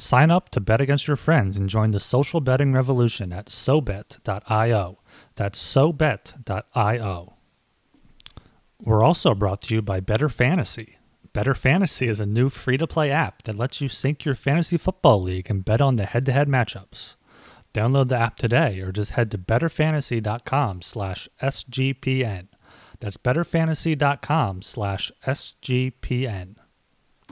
Sign up to bet against your friends and join the social betting revolution at SoBet.io. That's SoBet.io. We're also brought to you by Better Fantasy. Better Fantasy is a new free to play app that lets you sync your fantasy football league and bet on the head to head matchups. Download the app today or just head to betterfantasy.com slash SGPN. That's betterfantasy.com slash SGPN.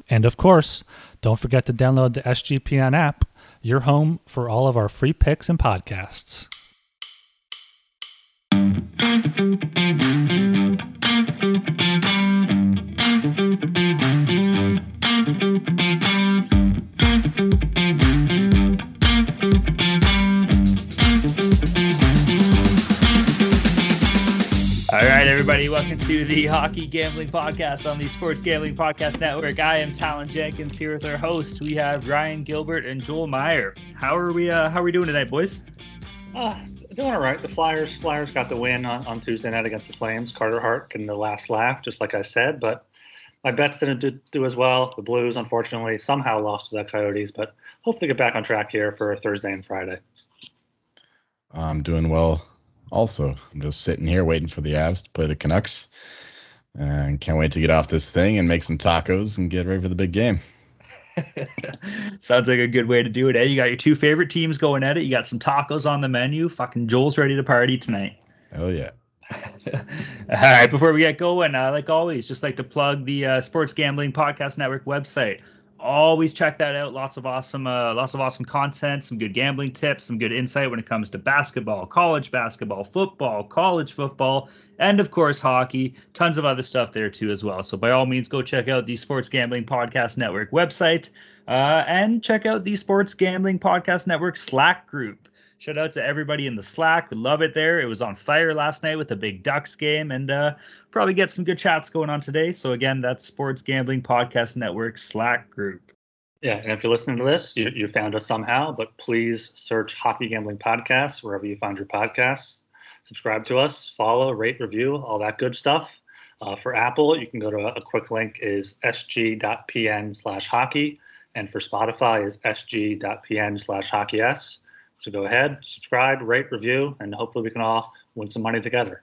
And of course, don't forget to download the SGPN app, your home for all of our free picks and podcasts. Everybody, welcome to the Hockey Gambling Podcast on the Sports Gambling Podcast Network. I am Talon Jenkins here with our host. We have Ryan Gilbert and Joel Meyer. How are we? Uh, how are we doing tonight, boys? Uh, doing all right. The Flyers Flyers got the win on, on Tuesday night against the Flames. Carter Hart getting the last laugh, just like I said. But my bets didn't do, do as well. The Blues, unfortunately, somehow lost to the Coyotes. But hopefully get back on track here for Thursday and Friday. I'm doing well. Also, I'm just sitting here waiting for the Avs to play the Canucks, and can't wait to get off this thing and make some tacos and get ready for the big game. Sounds like a good way to do it. Eh? You got your two favorite teams going at it. You got some tacos on the menu. Fucking Joel's ready to party tonight. Oh yeah. All right, before we get going, uh, like always, just like to plug the uh, Sports Gambling Podcast Network website. Always check that out. Lots of awesome, uh, lots of awesome content, some good gambling tips, some good insight when it comes to basketball, college basketball, football, college football, and of course hockey. Tons of other stuff there too as well. So by all means, go check out the Sports Gambling Podcast Network website uh, and check out the Sports Gambling Podcast Network Slack group. Shout out to everybody in the Slack. We love it there. It was on fire last night with the big Ducks game, and uh, probably get some good chats going on today. So again, that's Sports Gambling Podcast Network Slack group. Yeah, and if you're listening to this, you, you found us somehow, but please search Hockey Gambling Podcasts wherever you find your podcasts. Subscribe to us, follow, rate, review, all that good stuff. Uh, for Apple, you can go to a, a quick link is sg.pn slash hockey, and for Spotify is sg.pn slash hockey s. So go ahead, subscribe, rate, review, and hopefully we can all win some money together.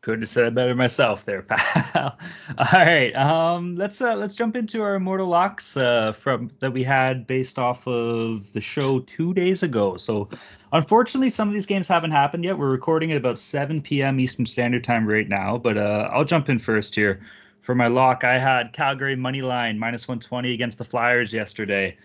Couldn't have said it better myself there, pal. All right, um, let's uh, let's jump into our immortal locks uh, from that we had based off of the show two days ago. So, unfortunately, some of these games haven't happened yet. We're recording at about 7 p.m. Eastern Standard Time right now, but uh, I'll jump in first here. For my lock, I had Calgary money line minus 120 against the Flyers yesterday.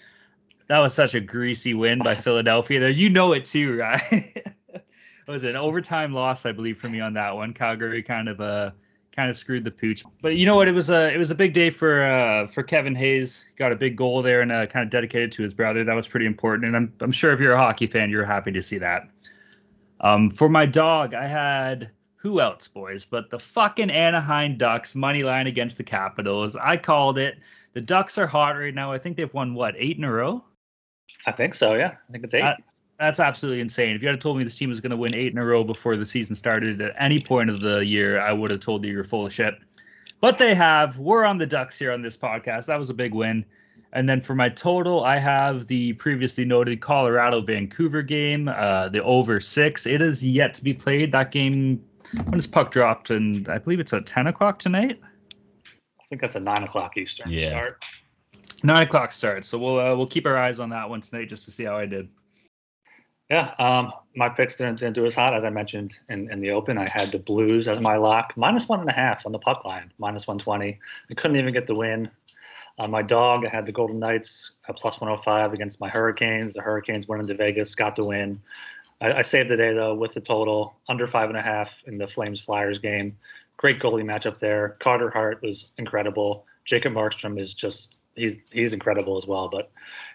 That was such a greasy win by Philadelphia. There, you know it too, right? it was an overtime loss, I believe, for me on that one. Calgary kind of uh kind of screwed the pooch. But you know what? It was a it was a big day for uh for Kevin Hayes. Got a big goal there and uh, kind of dedicated to his brother. That was pretty important. And I'm I'm sure if you're a hockey fan, you're happy to see that. Um, for my dog, I had who else, boys? But the fucking Anaheim Ducks money line against the Capitals. I called it. The Ducks are hot right now. I think they've won what eight in a row. I think so, yeah. I think it's eight. Uh, that's absolutely insane. If you had told me this team was going to win eight in a row before the season started at any point of the year, I would have told you you're full of shit. But they have. We're on the Ducks here on this podcast. That was a big win. And then for my total, I have the previously noted Colorado Vancouver game, uh, the over six. It is yet to be played. That game, when is puck dropped? And I believe it's at 10 o'clock tonight. I think that's a nine o'clock Eastern Yeah. start. Nine o'clock start. So we'll uh, we'll keep our eyes on that one tonight just to see how I did. Yeah, um, my picks didn't, didn't do as hot as I mentioned in, in the open. I had the Blues as my lock, minus one and a half on the puck line, minus 120. I couldn't even get the win. On my dog, I had the Golden Knights at plus 105 against my Hurricanes. The Hurricanes went into Vegas, got the win. I, I saved the day though with the total under five and a half in the Flames Flyers game. Great goalie matchup there. Carter Hart was incredible. Jacob Markstrom is just he's he's incredible as well. But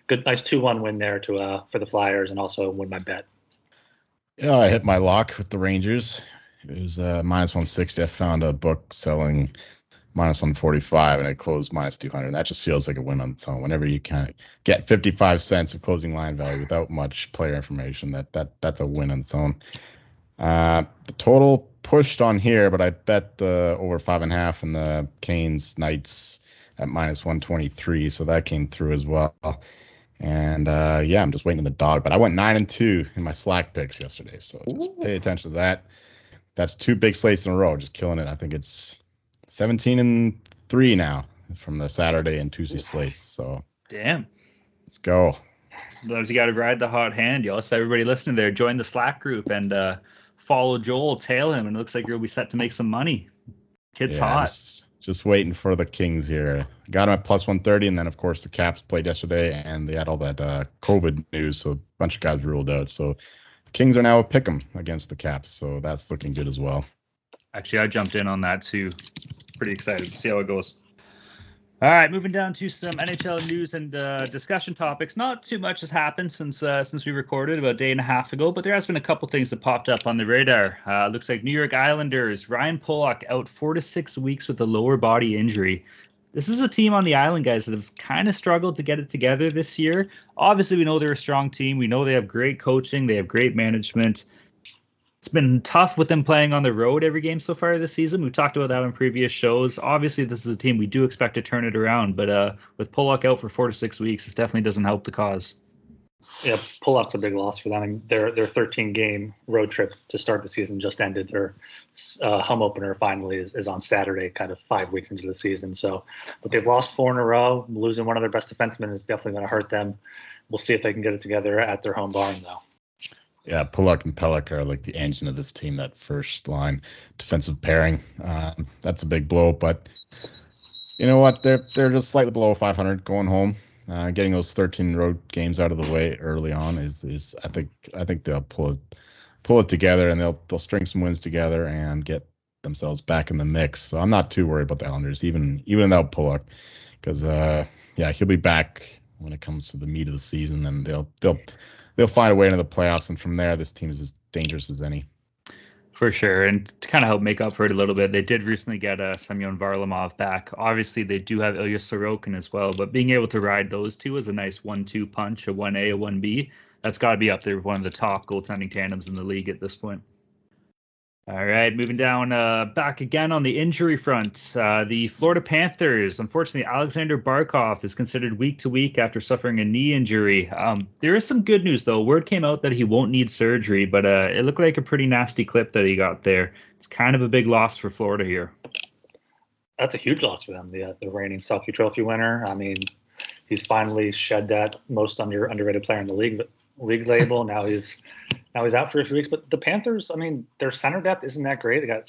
good, nice two one win there to uh for the Flyers and also win my bet. Yeah, I hit my lock with the Rangers. It was uh, minus 160. I found a book selling minus 145 and it closed minus 200. And that just feels like a win on its own. Whenever you can get 55 cents of closing line value without much player information, that that that's a win on its own. Uh, the total pushed on here, but I bet the over five and a half and the Canes Knights at minus 123. So that came through as well. And uh, yeah, I'm just waiting on the dog. But I went nine and two in my slack picks yesterday. So just Ooh. pay attention to that. That's two big slates in a row, just killing it. I think it's 17 and three now from the Saturday and Tuesday slates. So damn, let's go. Sometimes you got to ride the hot hand, y'all. So everybody listening there, join the Slack group and uh, follow Joel, tail him, and it looks like you'll be set to make some money. Kid's yeah, hot. Just, just, waiting for the Kings here. Got him at plus 130, and then of course the Caps played yesterday, and they had all that uh, COVID news, so a bunch of guys ruled out. So the Kings are now a pick 'em against the Caps, so that's looking good as well. Actually, I jumped in on that too. Pretty excited to see how it goes. All right, moving down to some NHL news and uh, discussion topics. Not too much has happened since uh, since we recorded about a day and a half ago, but there has been a couple things that popped up on the radar. Uh, looks like New York Islanders Ryan Pulock out four to six weeks with a lower body injury. This is a team on the island, guys, that have kind of struggled to get it together this year. Obviously, we know they're a strong team. We know they have great coaching, they have great management it's been tough with them playing on the road every game so far this season. We've talked about that in previous shows. Obviously, this is a team we do expect to turn it around, but uh, with Pulock out for four to six weeks, this definitely doesn't help the cause. Yeah, Pulock's a big loss for them. I mean, their their 13 game road trip to start the season just ended. Their uh, home opener finally is, is on Saturday, kind of five weeks into the season. So, but they've lost four in a row. Losing one of their best defensemen is definitely going to hurt them. We'll see if they can get it together at their home barn, though. Yeah, Pulock and Pelech are like the engine of this team. That first line defensive pairing, um, that's a big blow. But you know what? They're they're just slightly below 500 going home. Uh, getting those 13 road games out of the way early on is is I think I think they'll pull it pull it together and they'll they'll string some wins together and get themselves back in the mix. So I'm not too worried about the Islanders, even even without Pulock, because uh, yeah, he'll be back when it comes to the meat of the season, and they'll they'll they'll find a way into the playoffs, and from there, this team is as dangerous as any. For sure, and to kind of help make up for it a little bit, they did recently get uh, Semyon Varlamov back. Obviously, they do have Ilya Sorokin as well, but being able to ride those two is a nice one-two punch, a one A, a one B. That's got to be up there with one of the top goaltending tandems in the league at this point. All right, moving down uh, back again on the injury front. Uh, the Florida Panthers, unfortunately, Alexander Barkov is considered week to week after suffering a knee injury. Um, there is some good news, though. Word came out that he won't need surgery, but uh, it looked like a pretty nasty clip that he got there. It's kind of a big loss for Florida here. That's a huge loss for them, the, uh, the reigning Selke Trophy winner. I mean, he's finally shed that most under underrated player in the league league label. now he's now he's out for a few weeks. But the Panthers, I mean, their center depth isn't that great. They got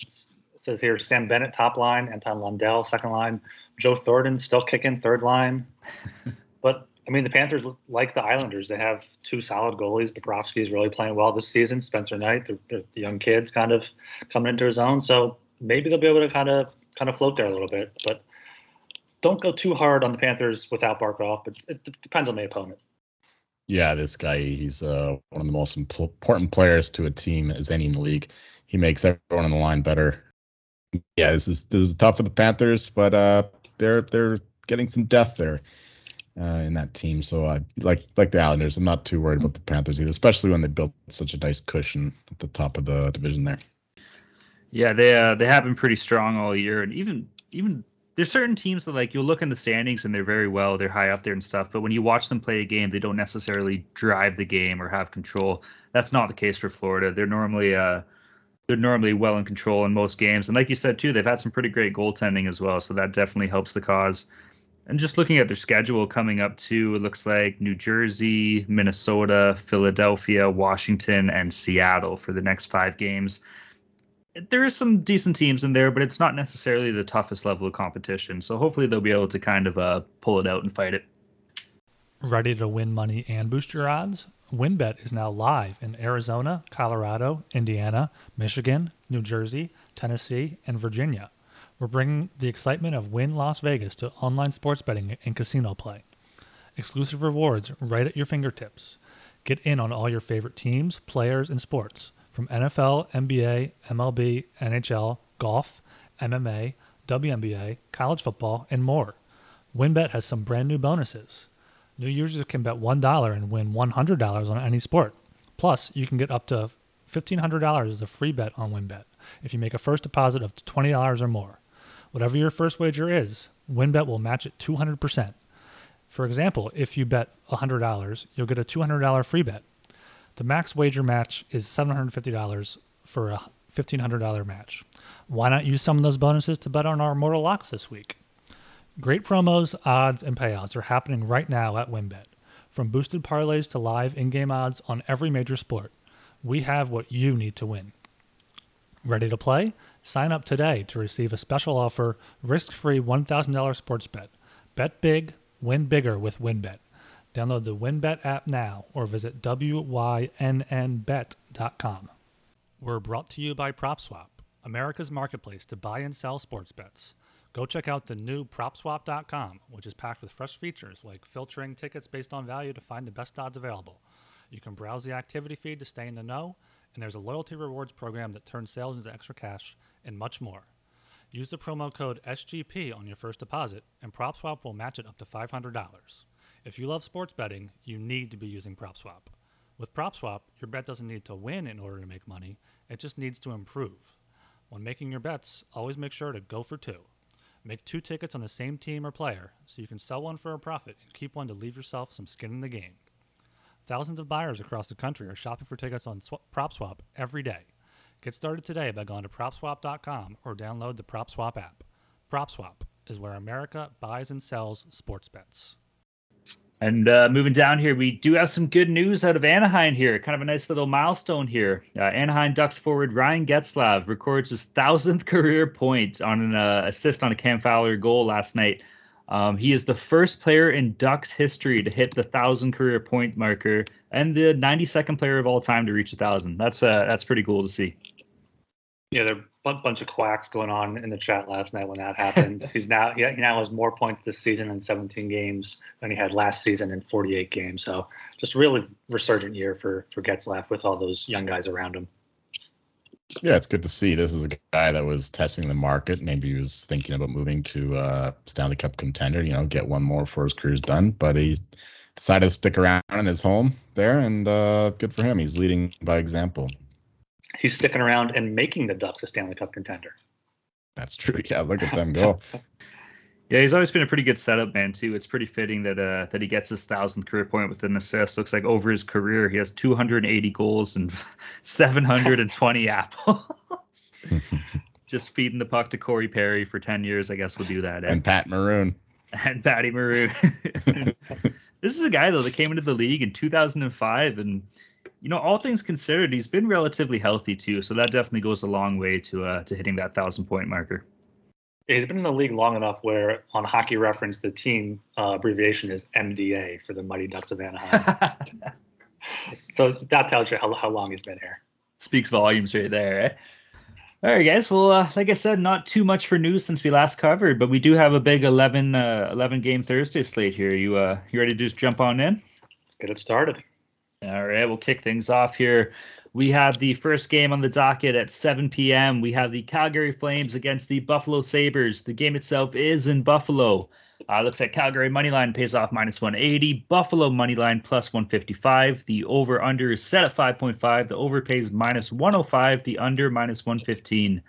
says here Sam Bennett top line, Anton Lundell second line, Joe Thornton still kicking third line. but I mean, the Panthers like the Islanders. They have two solid goalies. Bobrovsky is really playing well this season. Spencer Knight, the, the, the young kids, kind of coming into his own. So maybe they'll be able to kind of kind of float there a little bit. But don't go too hard on the Panthers without Barkov. But it depends on the opponent. Yeah, this guy, he's uh, one of the most important players to a team as any in the league. He makes everyone on the line better. Yeah, this is this is tough for the Panthers, but uh, they're they're getting some depth there uh, in that team. So I like like the Islanders. I'm not too worried about the Panthers either, especially when they built such a nice cushion at the top of the division there. Yeah, they uh, they have been pretty strong all year, and even even there's certain teams that like you'll look in the standings and they're very well, they're high up there and stuff, but when you watch them play a game, they don't necessarily drive the game or have control. That's not the case for Florida. They're normally uh they're normally well in control in most games. And like you said too, they've had some pretty great goaltending as well, so that definitely helps the cause. And just looking at their schedule coming up too, it looks like New Jersey, Minnesota, Philadelphia, Washington, and Seattle for the next five games. There are some decent teams in there, but it's not necessarily the toughest level of competition. So hopefully they'll be able to kind of uh, pull it out and fight it. Ready to win money and boost your odds? WynnBET is now live in Arizona, Colorado, Indiana, Michigan, New Jersey, Tennessee, and Virginia. We're bringing the excitement of Wynn Las Vegas to online sports betting and casino play. Exclusive rewards right at your fingertips. Get in on all your favorite teams, players, and sports from NFL, NBA, MLB, NHL, golf, MMA, WNBA, college football, and more. WynnBET has some brand new bonuses. New users can bet $1 and win $100 on any sport. Plus, you can get up to $1,500 as a free bet on WynnBET if you make a first deposit of $20 or more. Whatever your first wager is, WynnBET will match it 200%. For example, if you bet $100, you'll get a $200 free bet. The max wager match is $750 for a $1,500 match. Why not use some of those bonuses to bet on our Mortal Locks this week? Great promos, odds, and payouts are happening right now at WynnBET. From boosted parlays to live in game odds on every major sport, we have what you need to win. Ready to play? Sign up today to receive a special offer risk free $1,000 sports bet. Bet big, win bigger with WynnBET. Download the WynnBET app now or visit WYNNBet.com. We're brought to you by PropSwap, America's marketplace to buy and sell sports bets. Go check out the new PropSwap.com, which is packed with fresh features like filtering tickets based on value to find the best odds available. You can browse the activity feed to stay in the know, and there's a loyalty rewards program that turns sales into extra cash, and much more. Use the promo code SGP on your first deposit, and PropSwap will match it up to $500. If you love sports betting, you need to be using PropSwap. With PropSwap, your bet doesn't need to win in order to make money, it just needs to improve. When making your bets, always make sure to go for two. Make two tickets on the same team or player so you can sell one for a profit and keep one to leave yourself some skin in the game. Thousands of buyers across the country are shopping for tickets on Sw- PropSwap every day. Get started today by going to PropSwap.com or download the PropSwap app. PropSwap is where America buys and sells sports bets. And uh, moving down here, we do have some good news out of Anaheim here. Kind of a nice little milestone here. Uh, Anaheim Ducks forward Ryan Getzlaf records his thousandth career point on an uh, assist on a Cam Fowler goal last night. Um, he is the first player in Ducks history to hit the thousand career point marker, and the 92nd player of all time to reach a thousand. That's uh, that's pretty cool to see. Yeah, a bunch of quacks going on in the chat last night when that happened. He's now he now has more points this season in 17 games than he had last season in 48 games. So just really resurgent year for for Getzlaf with all those young guys around him. Yeah, it's good to see. This is a guy that was testing the market. Maybe he was thinking about moving to uh, Stanley Cup contender. You know, get one more for his career's done. But he decided to stick around in his home there, and uh, good for him. He's leading by example he's sticking around and making the Ducks a Stanley Cup contender. That's true. Yeah, look at them go. yeah, he's always been a pretty good setup man too. It's pretty fitting that uh, that he gets his thousandth career point with an assist. Looks like over his career he has 280 goals and 720 apples. Just feeding the puck to Corey Perry for 10 years, I guess we'll do that. Eh? And Pat Maroon. And Patty Maroon. this is a guy though that came into the league in 2005 and you know, all things considered, he's been relatively healthy too, so that definitely goes a long way to uh, to hitting that thousand point marker. he's been in the league long enough where on Hockey Reference the team uh, abbreviation is MDA for the Mighty Ducks of Anaheim. so that tells you how, how long he's been here. Speaks volumes right there. Eh? All right, guys. Well, uh, like I said, not too much for news since we last covered, but we do have a big 11, uh, 11 game Thursday slate here. You uh, you ready to just jump on in? Let's get it started. All right, we'll kick things off here. We have the first game on the docket at 7 p.m. We have the Calgary Flames against the Buffalo Sabres. The game itself is in Buffalo. Uh, looks like Calgary money line pays off minus 180. Buffalo money line plus 155. The over under is set at 5.5. The over pays minus 105. The under minus 115.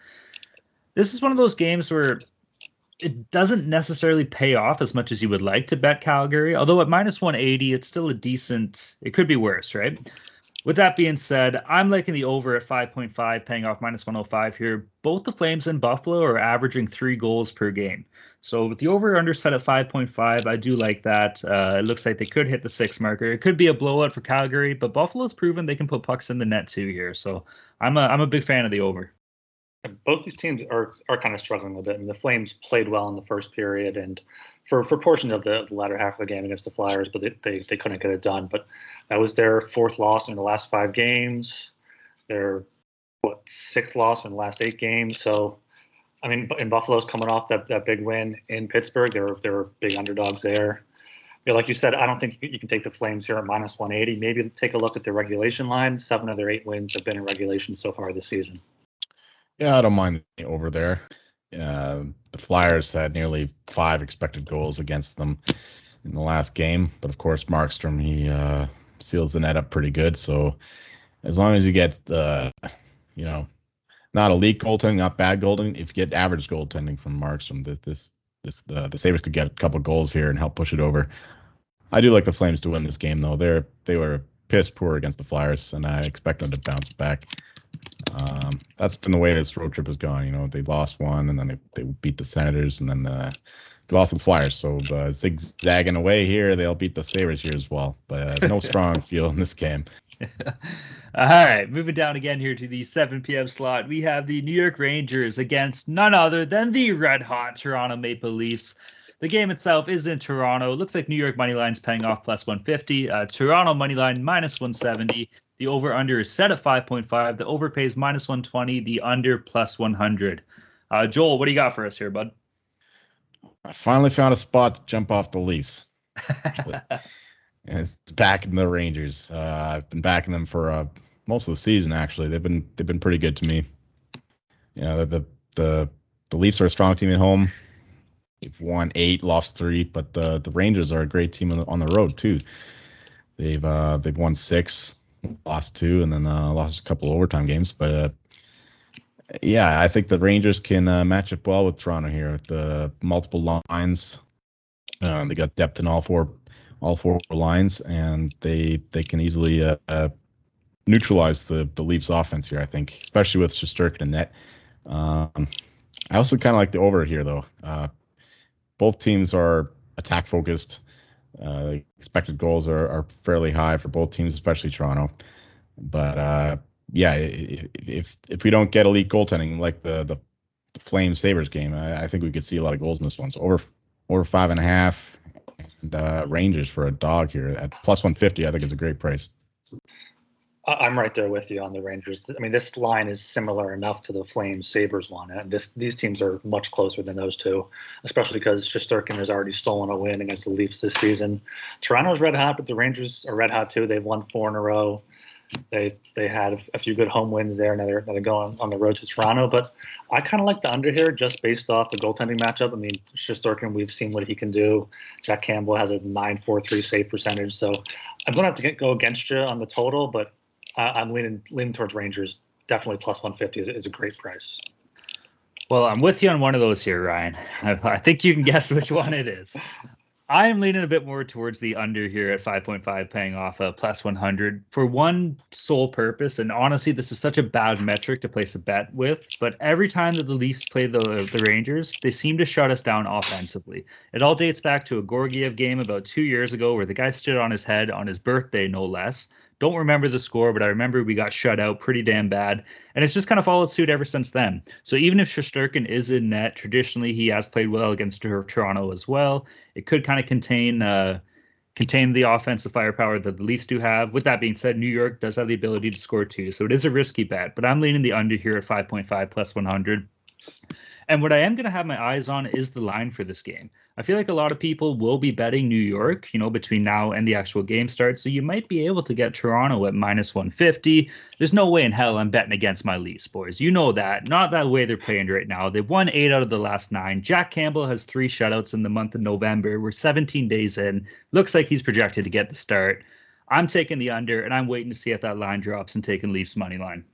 This is one of those games where it doesn't necessarily pay off as much as you would like to bet Calgary. Although at minus 180, it's still a decent. It could be worse, right? With that being said, I'm liking the over at 5.5, paying off minus 105 here. Both the Flames and Buffalo are averaging three goals per game. So with the over under set at 5.5, I do like that. Uh, it looks like they could hit the six marker. It could be a blowout for Calgary, but Buffalo's proven they can put pucks in the net too here. So I'm a I'm a big fan of the over. Both these teams are are kind of struggling a with it, and the Flames played well in the first period and for for portions of the, the latter half of the game against the Flyers, but they, they, they couldn't get it done. But that was their fourth loss in the last five games. Their what sixth loss in the last eight games. So I mean, in Buffalo's coming off that, that big win in Pittsburgh. They're they're big underdogs there. Like you said, I don't think you can take the Flames here at minus 180. Maybe take a look at the regulation line. Seven of their eight wins have been in regulation so far this season. Yeah, I don't mind over there. Uh, the Flyers had nearly five expected goals against them in the last game, but of course Markstrom he uh, seals the net up pretty good. So as long as you get the, you know, not elite goaltending, not bad goaltending. If you get average goaltending from Markstrom, this this this the the Sabres could get a couple goals here and help push it over. I do like the Flames to win this game though. They're they were piss poor against the Flyers, and I expect them to bounce back. Um, that's been the way this road trip has gone. You know, they lost one, and then they, they beat the Senators, and then uh, they lost the Flyers. So uh, zigzagging away here, they'll beat the Sabres here as well. But uh, no strong feel in this game. All right, moving down again here to the 7 p.m. slot. We have the New York Rangers against none other than the red hot Toronto Maple Leafs. The game itself is in Toronto. Looks like New York money line's paying off plus 150. Uh, Toronto money line minus 170. The over under is set at 5.5. The over pays minus 120. The under plus 100. Uh, Joel, what do you got for us here, bud? I finally found a spot to jump off the Leafs. it's backing the Rangers. Uh, I've been backing them for uh, most of the season. Actually, they've been they've been pretty good to me. You know, the the the Leafs are a strong team at home. They've won eight, lost three, but the the Rangers are a great team on the, on the road too. They've uh, they've won six, lost two, and then uh, lost a couple overtime games. But uh, yeah, I think the Rangers can uh, match up well with Toronto here. With the multiple lines, uh, they got depth in all four all four lines, and they they can easily uh, uh, neutralize the the Leafs offense here. I think, especially with Shesterkin and net. Um, I also kind of like the over here though. Uh, both teams are attack focused. Uh, expected goals are, are fairly high for both teams, especially Toronto. But uh, yeah, if if we don't get elite goaltending like the the, the Flames Sabres game, I, I, think we could see a lot of goals in this one. So over over five and a half and uh, Rangers for a dog here at plus 150. I think is a great price. I'm right there with you on the Rangers. I mean, this line is similar enough to the Flames Sabres one, and this these teams are much closer than those two, especially because Shesterkin has already stolen a win against the Leafs this season. Toronto's red hot, but the Rangers are red hot too. They've won four in a row. They they had a few good home wins there. Now they're, now they're going on the road to Toronto. But I kind of like the under here just based off the goaltending matchup. I mean, Shesterkin, we've seen what he can do. Jack Campbell has a 9.43 save percentage. So I'm going to have to get, go against you on the total, but I, am leaning leaning towards Rangers. Definitely plus 150 is, is a great price. Well, I'm with you on one of those here, Ryan. I, I think you can guess which one it is. I am leaning a bit more towards the under here at 5.5, paying off a plus 100 for one sole purpose. And honestly, this is such a bad metric to place a bet with. But every time that the Leafs play the, the Rangers, they seem to shut us down offensively. It all dates back to a Georgiev game about two years ago where the guy stood on his head on his birthday, no less. Don't remember the score, but I remember we got shut out pretty damn bad. And it's just kind of followed suit ever since then. So even if Shesterkin is in net, traditionally he has played well against Toronto as well. It could kind of contain uh, contain the offensive firepower that the Leafs do have. With that being said, New York does have the ability to score too. So it is a risky bet, but I'm leaning the under here at 5.5 plus 100. And what I am going to have my eyes on is the line for this game. I feel like a lot of people will be betting New York, you know, between now and the actual game starts. So you might be able to get Toronto at minus 150. There's no way in hell I'm betting against my Leafs, boys. You know that. Not that way they're playing right now. They've won eight out of the last nine. Jack Campbell has three shutouts in the month of November. We're 17 days in. Looks like he's projected to get the start. I'm taking the under, and I'm waiting to see if that line drops and taking Leafs money line.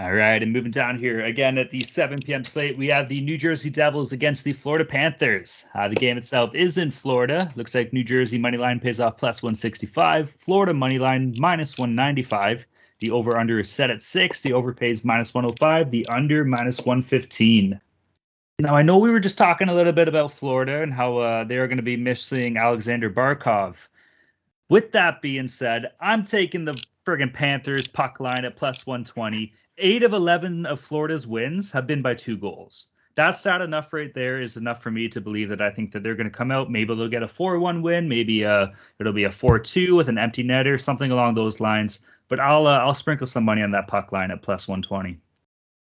All right, and moving down here again at the 7 p.m. slate, we have the New Jersey Devils against the Florida Panthers. Uh, the game itself is in Florida. Looks like New Jersey money line pays off plus 165, Florida money line minus 195. The over under is set at six. The over pays minus 105. The under minus 115. Now I know we were just talking a little bit about Florida and how uh, they are going to be missing Alexander Barkov. With that being said, I'm taking the friggin' Panthers puck line at plus 120 eight of 11 of Florida's wins have been by two goals. That's not enough right there is enough for me to believe that I think that they're going to come out. Maybe they'll get a 4 1 win. Maybe uh, it'll be a 4 2 with an empty net or something along those lines. But I'll uh, I'll sprinkle some money on that puck line at plus 120.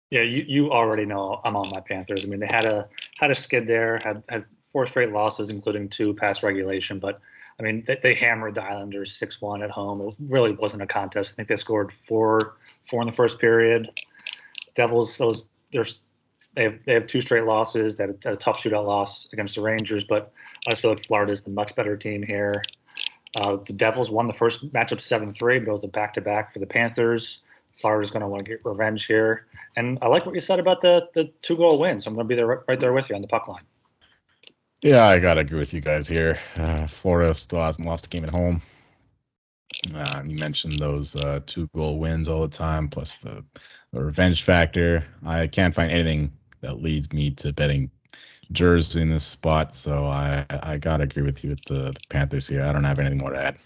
Yeah, you, you already know I'm on my Panthers. I mean, they had a had a skid there, had had four straight losses, including two past regulation. But I mean, they, they hammered the Islanders 6 1 at home. It really wasn't a contest. I think they scored four four in the first period. Devils, those there's they have they have two straight losses. They had a, a tough shootout loss against the Rangers, but I just feel like Florida is the much better team here. Uh, the Devils won the first matchup seven three, but it was a back to back for the Panthers. Florida's going to want to get revenge here, and I like what you said about the the two goal wins. I'm going to be there right there with you on the puck line. Yeah, I gotta agree with you guys here. Uh, Florida still hasn't lost a game at home. Uh, you mentioned those uh, two goal wins all the time, plus the, the, revenge factor. I can't find anything that leads me to betting Jersey in this spot, so I I gotta agree with you with the, the Panthers here. I don't have anything more to add.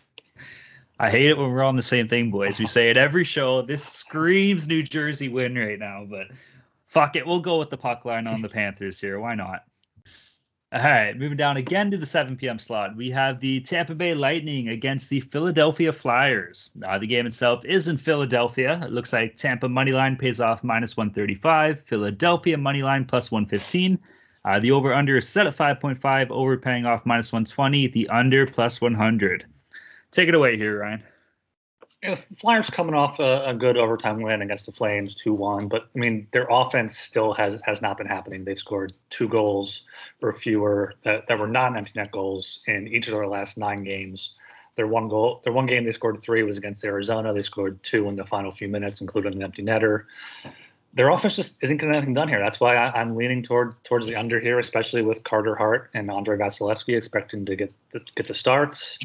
I hate it when we're on the same thing, boys. We say it every show. This screams New Jersey win right now, but fuck it, we'll go with the puck line on the Panthers here. Why not? All right, moving down again to the 7 p.m. slot, we have the Tampa Bay Lightning against the Philadelphia Flyers. Uh, the game itself is in Philadelphia. It looks like Tampa money line pays off minus 135, Philadelphia money line plus 115. Uh, the over under is set at 5.5, over paying off minus 120, the under plus 100. Take it away here, Ryan. Flyers coming off a, a, good overtime win against the Flames, two one. But I mean, their offense still has has not been happening. They've scored two goals or fewer that, that were not empty net goals in each of their last nine games. Their one goal, their one game they scored three was against Arizona. They scored two in the final few minutes, including an empty netter. Their offense just isn't getting anything done here. That's why I, am leaning towards towards the under here, especially with Carter Hart and Andre Vasilevskiy expecting to get the, get the starts.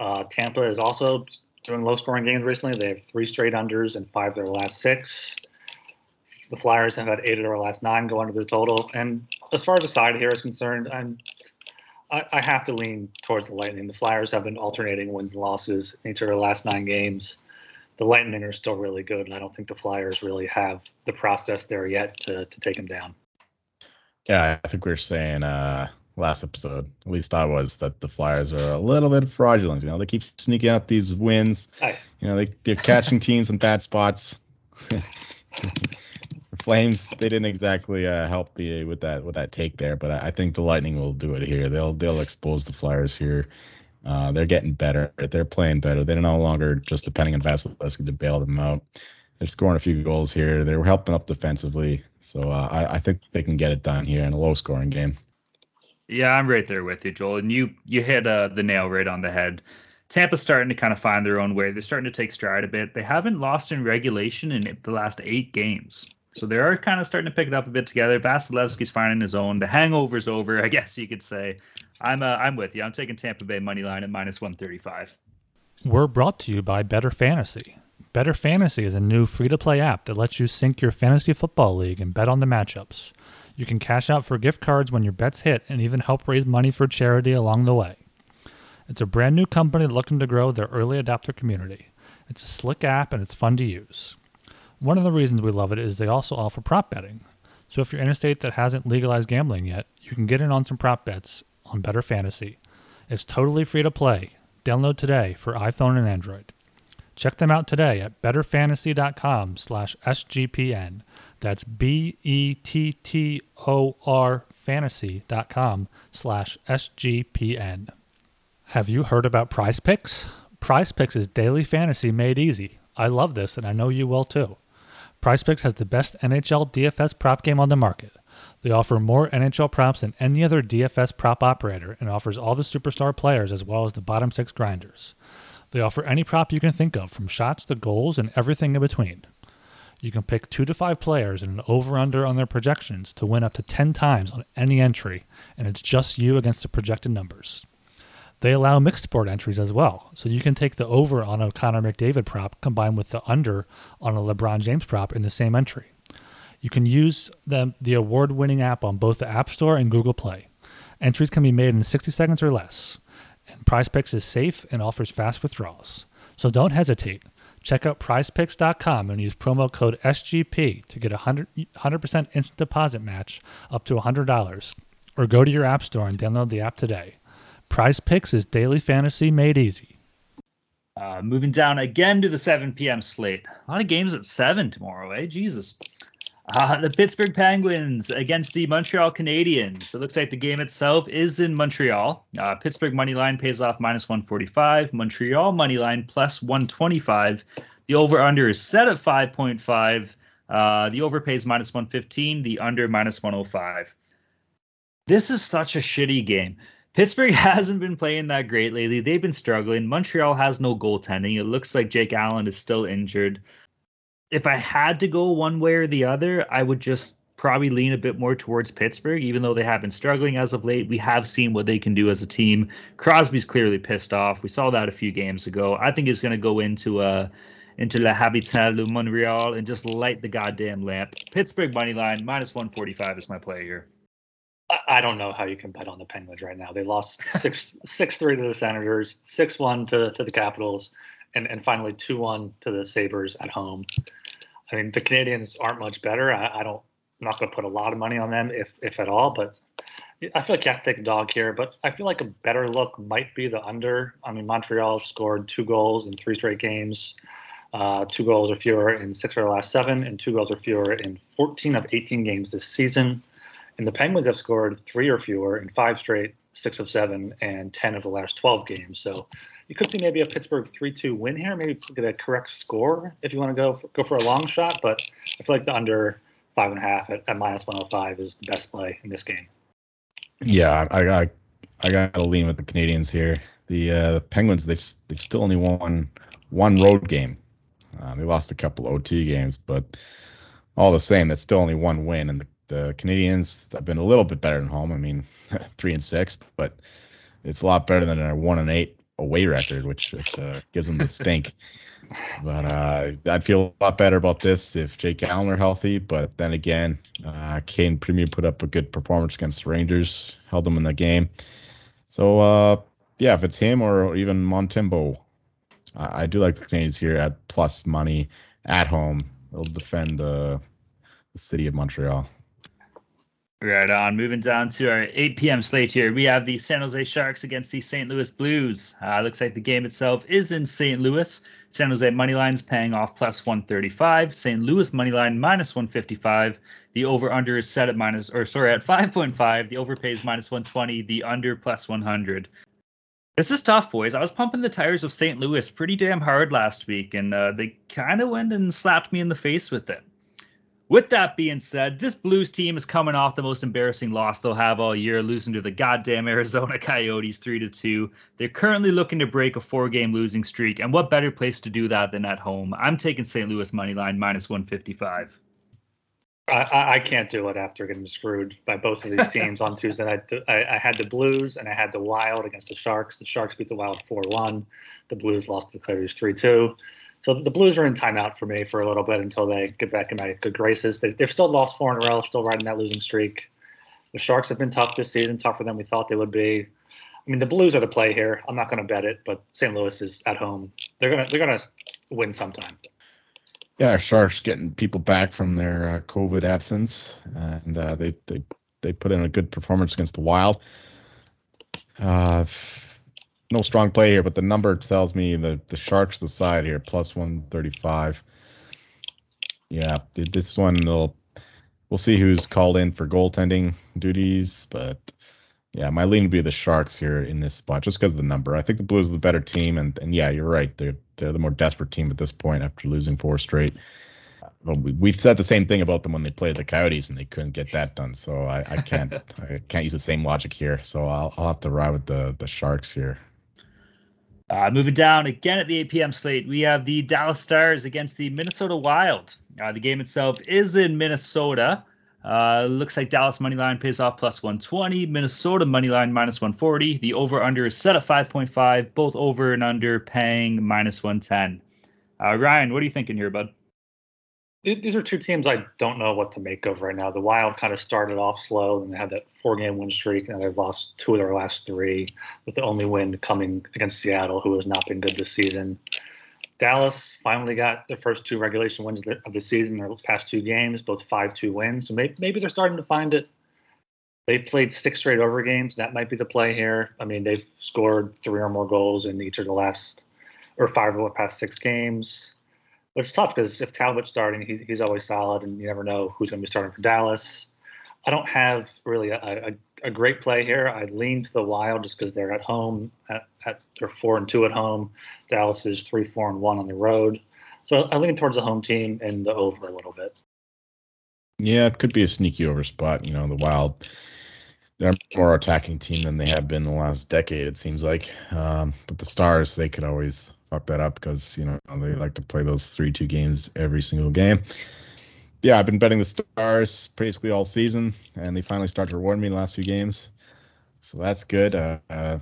Uh, Tampa is also doing low scoring games recently. They have three straight unders and five of their last six. The Flyers have had eight of their last nine go under the total. And as far as the side here is concerned, I'm I, I have to lean towards the Lightning. The Flyers have been alternating wins and losses in each of their last nine games. The Lightning are still really good, and I don't think the Flyers really have the process there yet to to take them down. Yeah, I think we are saying uh, last episode. At least I was that the Flyers are a little bit fraudulent. You know, they keep sneaking out these wins. Aye. You know, they they're catching teams in bad spots. the Flames they didn't exactly uh, help me with that with that take there, but I, I, think the Lightning will do it here. They'll they'll expose the Flyers here. Uh, they're getting better. They're playing better. They're no longer just depending on Vasilevskiy to bail them out. They're scoring a few goals here. They're helping up defensively. So uh, I, I think they can get it done here in a low scoring game. Yeah, I'm right there with you, Joel. And you you hit uh, the nail right on the head. Tampa's starting to kind of find their own way. They're starting to take stride a bit. They haven't lost in regulation in the last eight games. So they are kind of starting to pick it up a bit together. Vasilevskiy's finding his own. The hangover's over, I guess you could say. I'm uh, I'm with you. I'm taking Tampa Bay money line at minus 135. We're brought to you by Better Fantasy. Better Fantasy is a new free to play app that lets you sync your fantasy football league and bet on the matchups. You can cash out for gift cards when your bets hit and even help raise money for charity along the way. It's a brand new company looking to grow their early adopter community. It's a slick app and it's fun to use. One of the reasons we love it is they also offer prop betting. So if you're in a state that hasn't legalized gambling yet, you can get in on some prop bets on Better Fantasy. It's totally free to play. Download today for iPhone and Android. Check them out today at betterfantasy.com slash SGPN. That's B E T T O R fantasy.com slash SGPN. Have you heard about Prize Picks? Prize Picks is daily fantasy made easy. I love this and I know you will too. Prize Picks has the best NHL DFS prop game on the market. They offer more NHL props than any other DFS prop operator and offers all the superstar players as well as the bottom six grinders. They offer any prop you can think of, from shots to goals and everything in between. You can pick two to five players and an over under on their projections to win up to 10 times on any entry, and it's just you against the projected numbers. They allow mixed sport entries as well, so you can take the over on a Connor McDavid prop combined with the under on a LeBron James prop in the same entry. You can use the, the award winning app on both the App Store and Google Play. Entries can be made in 60 seconds or less, and PrizePicks is safe and offers fast withdrawals. So don't hesitate. Check out prizepicks.com and use promo code SGP to get a 100, 100% instant deposit match up to $100. Or go to your app store and download the app today. Prize Picks is daily fantasy made easy. Uh, moving down again to the 7 p.m. slate. A lot of games at 7 tomorrow, eh? Jesus. Uh, the Pittsburgh Penguins against the Montreal Canadiens. It looks like the game itself is in Montreal. Uh, Pittsburgh money line pays off minus 145. Montreal money line plus 125. The over under is set at 5.5. Uh, the over pays minus 115. The under minus 105. This is such a shitty game. Pittsburgh hasn't been playing that great lately. They've been struggling. Montreal has no goaltending. It looks like Jake Allen is still injured if I had to go one way or the other, I would just probably lean a bit more towards Pittsburgh, even though they have been struggling as of late. We have seen what they can do as a team. Crosby's clearly pissed off. We saw that a few games ago. I think he's going to go into a uh, into La Habitat de Montreal and just light the goddamn lamp. Pittsburgh money line minus 145 is my play here. I don't know how you can bet on the Penguins right now. They lost six six three to the Senators, six one to to the Capitals, and and finally two one to the Sabres at home. I mean, the Canadiens aren't much better. I, I don't. I'm not going to put a lot of money on them, if if at all. But I feel like you have to take a dog here. But I feel like a better look might be the under. I mean, Montreal scored two goals in three straight games. Uh, two goals or fewer in six of the last seven, and two goals or fewer in 14 of 18 games this season. And the Penguins have scored three or fewer in five straight, six of seven, and 10 of the last 12 games. So you could see maybe a Pittsburgh three-two win here. Maybe get a correct score if you want to go for, go for a long shot. But I feel like the under five and a half at, at minus one hundred oh five is the best play in this game. Yeah, I got I got to lean with the Canadiens here. The uh, Penguins they've they've still only won one road game. Uh, they lost a couple OT games, but all the same, that's still only one win. And the, the Canadiens have been a little bit better than home. I mean, three and six, but it's a lot better than a one and eight away record, which, which uh, gives them the stink. but uh, I'd feel a lot better about this if Jake Allen were healthy. But then again, uh, Cayden Primeau put up a good performance against the Rangers, held them in the game. So uh, yeah, if it's him or even Montembeault, I, I do like the Canadiens here at plus money at home. They'll defend the the city of Montreal. Right on. Moving down to our 8 p.m. slate here, we have the San Jose Sharks against the St. Louis Blues. Uh, looks like the game itself is in St. Louis. San Jose money lines paying off plus 135. St. Louis money line minus 155. The over under is set at minus, or sorry, at 5.5. The over pays minus 120. The under plus 100. This is tough, boys. I was pumping the tires of St. Louis pretty damn hard last week, and uh, they kind of went and slapped me in the face with it. With that being said, this Blues team is coming off the most embarrassing loss they'll have all year, losing to the goddamn Arizona Coyotes 3 to 2. They're currently looking to break a four-game losing streak, and what better place to do that than at home? I'm taking St. Louis money line minus 155. I, I can't do it after getting screwed by both of these teams on Tuesday night. I, I, had the Blues and I had the Wild against the Sharks. The Sharks beat the Wild 4 1. The Blues lost to the Coyotes 3 2. So the Blues are in timeout for me for a little bit until they get back in my good graces. They, have still lost four in a row, still riding that losing streak. The Sharks have been tough this season, tougher than we thought they would be. I mean, the Blues are the play here. I'm not going to bet it, but St. Louis is at home. They're gonna they're gonna win sometime. Yeah, Sharks getting people back from their uh, COVID absence, and uh, they they they put in a good performance against the Wild. Uh, no strong play here, but the number tells me the the Sharks the side here plus one thirty five. Yeah, this one will we'll see who's called in for goaltending duties, but yeah, my lean would be the Sharks here in this spot just because of the number. I think the Blues are the better team, and and yeah, you're right. They're they're the more desperate team at this point after losing four straight. Uh, well, we, have said the same thing about them when they played the Coyotes and they couldn't get that done. So I, I can't I can't use the same logic here. So I'll I'll have to ride with the the Sharks here. Uh, moving down again at the 8 p.m. slate, we have the Dallas Stars against the Minnesota Wild. Uh, the game itself is in Minnesota. Uh, looks like Dallas money line pays off plus 120. Minnesota money line minus 140. The over under is set at 5.5. Both over and under paying minus 110. Uh, Ryan, what are you thinking here, bud? These are two teams I don't know what to make of right now. The Wild kind of started off slow and they had that four game win streak, and they've lost two of their last three, with the only win coming against Seattle, who has not been good this season. Dallas finally got their first two regulation wins of the season, their past two games, both 5 2 wins. So maybe, maybe they're starting to find it. They played six straight over games. That might be the play here. I mean, they've scored three or more goals in each of the last, or five of the past six games. It's tough because if Talbot's starting, he's, he's always solid, and you never know who's going to be starting for Dallas. I don't have really a, a, a great play here. I lean to the Wild just because they're at home. At, at they're four and two at home. Dallas is three, four and one on the road. So I lean towards the home team and the over a little bit. Yeah, it could be a sneaky over spot. You know, the Wild they're more attacking team than they have been the last decade. It seems like, um, but the Stars they could always fuck that up because you know they like to play those three-two games every single game yeah, I've been betting the Stars basically all season, and they finally start to reward me in the last few games. So that's good. Uh, uh,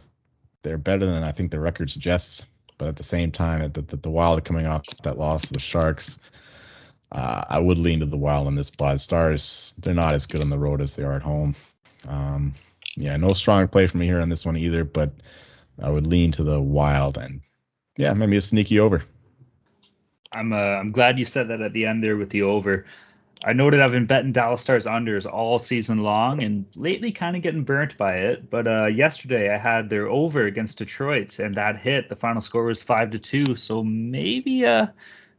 they're better than I think the record suggests. But at the same time, the, the, the Wild coming off that loss to the Sharks, uh, I would lean to the Wild in this spot. Stars, they're not as good on the road as they are at home. Um, yeah, no strong play from me here on this one either, but I would lean to the Wild and yeah, maybe a sneaky over. I'm uh, I'm glad you said that at the end there with the over. I noted I've been betting Dallas Stars unders all season long and lately kind of getting burnt by it. But uh, yesterday I had their over against Detroit and that hit. The final score was five to two. So maybe uh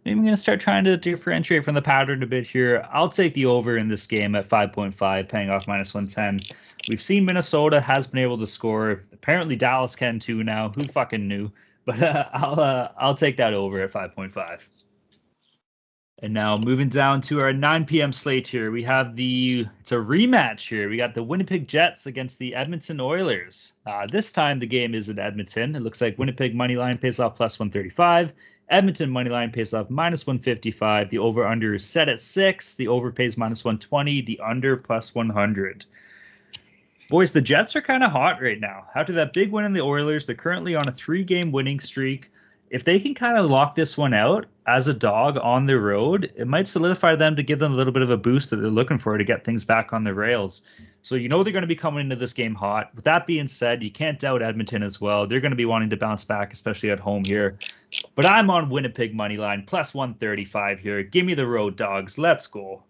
maybe I'm gonna start trying to differentiate from the pattern a bit here. I'll take the over in this game at 5.5, paying off minus 110. We've seen Minnesota has been able to score. Apparently Dallas can too now. Who fucking knew? But uh, I'll uh, I'll take that over at 5.5. And now moving down to our 9 p.m. slate here, we have the it's a rematch here. We got the Winnipeg Jets against the Edmonton Oilers. Uh, this time the game is in Edmonton. It looks like Winnipeg money line pays off plus 135. Edmonton money line pays off minus 155. The over under is set at six. The over pays minus 120. The under plus 100. Boys, the Jets are kind of hot right now. After that big win in the Oilers, they're currently on a three game winning streak if they can kind of lock this one out as a dog on the road, it might solidify them to give them a little bit of a boost that they're looking for to get things back on the rails. So you know they're going to be coming into this game hot. With that being said, you can't doubt Edmonton as well. They're going to be wanting to bounce back, especially at home here. But I'm on Winnipeg money line plus 135 here. Give me the road dogs. Let's go.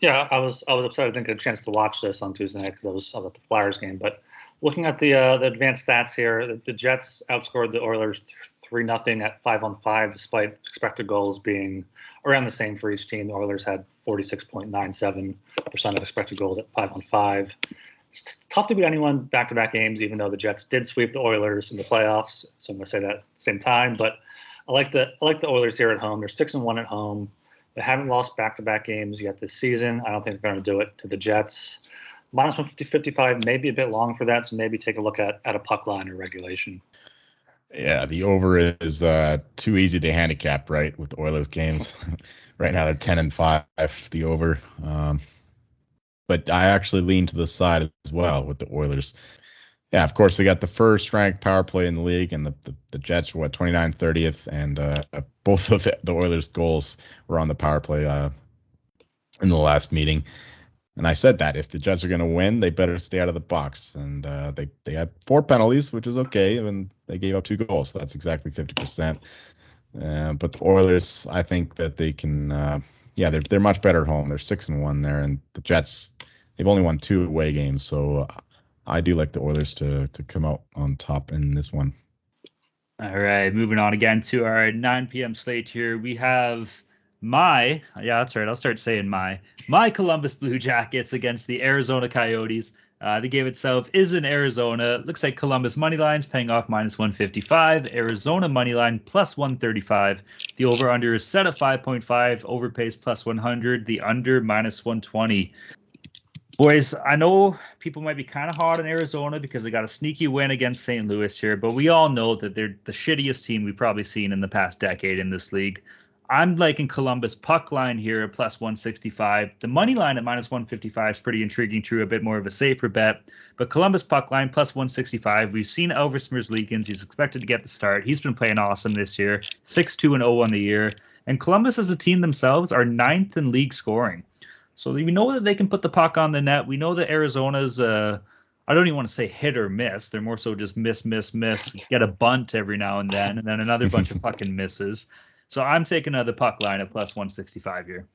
Yeah, I was I was upset I didn't get a chance to watch this on Tuesday night because I was, I was at the Flyers game. But looking at the uh, the advanced stats here, the, the Jets outscored the Oilers three nothing at five on five, despite expected goals being around the same for each team. The Oilers had 46.97 percent of expected goals at five on five. It's tough to beat anyone back to back games, even though the Jets did sweep the Oilers in the playoffs. So I'm to say that at the same time. But I like the I like the Oilers here at home. They're six and one at home. They haven't lost back to back games yet this season. I don't think they're going to do it to the Jets. Minus 150, 55, maybe a bit long for that. So maybe take a look at, at a puck line or regulation. Yeah, the over is uh, too easy to handicap, right? With the Oilers games, right now they're ten and five. The over, um, but I actually lean to the side as well with the Oilers. Yeah, of course they got the first ranked power play in the league, and the the, the Jets were what 29 30th, and uh, both of the, Oilers goals were on the power play uh, in the last meeting. And I said that if the Jets are going to win, they better stay out of the box. And uh, they they had four penalties, which is okay, and they gave up two goals. So that's exactly fifty percent. Uh, but the Oilers, I think that they can. Uh, yeah, they're they're much better at home. They're six and one there, and the Jets they've only won two away games. So uh, I do like the Oilers to to come out on top in this one. All right, moving on again to our 9 p.m. slate here. We have my yeah that's right i'll start saying my my columbus blue jackets against the arizona coyotes uh, the game itself is in arizona looks like columbus money lines paying off minus 155 arizona money line plus 135 the over under is set at 5.5 overpays plus 100 the under minus 120 Boys, I know people might be kind of hot in Arizona because they got a sneaky win against St. Louis here, but we all know that they're the shittiest team we've probably seen in the past decade in this league. I'm liking Columbus puck line here at plus 165. The money line at minus 155 is pretty intriguing, true, a bit more of a safer bet. But Columbus puck line plus 165. We've seen Elvis Merzlikins. He's expected to get the start. He's been playing awesome this year, 6 2 and 0 on the year. And Columbus as a team themselves are ninth in league scoring. So we know that they can put the puck on the net. We know that Arizona's uh, I don't even want to say hit or miss. They're more so just miss, miss, miss. Get a bunt every now and then, and then another bunch of fucking misses. So I'm taking uh, the puck line at plus 165 here.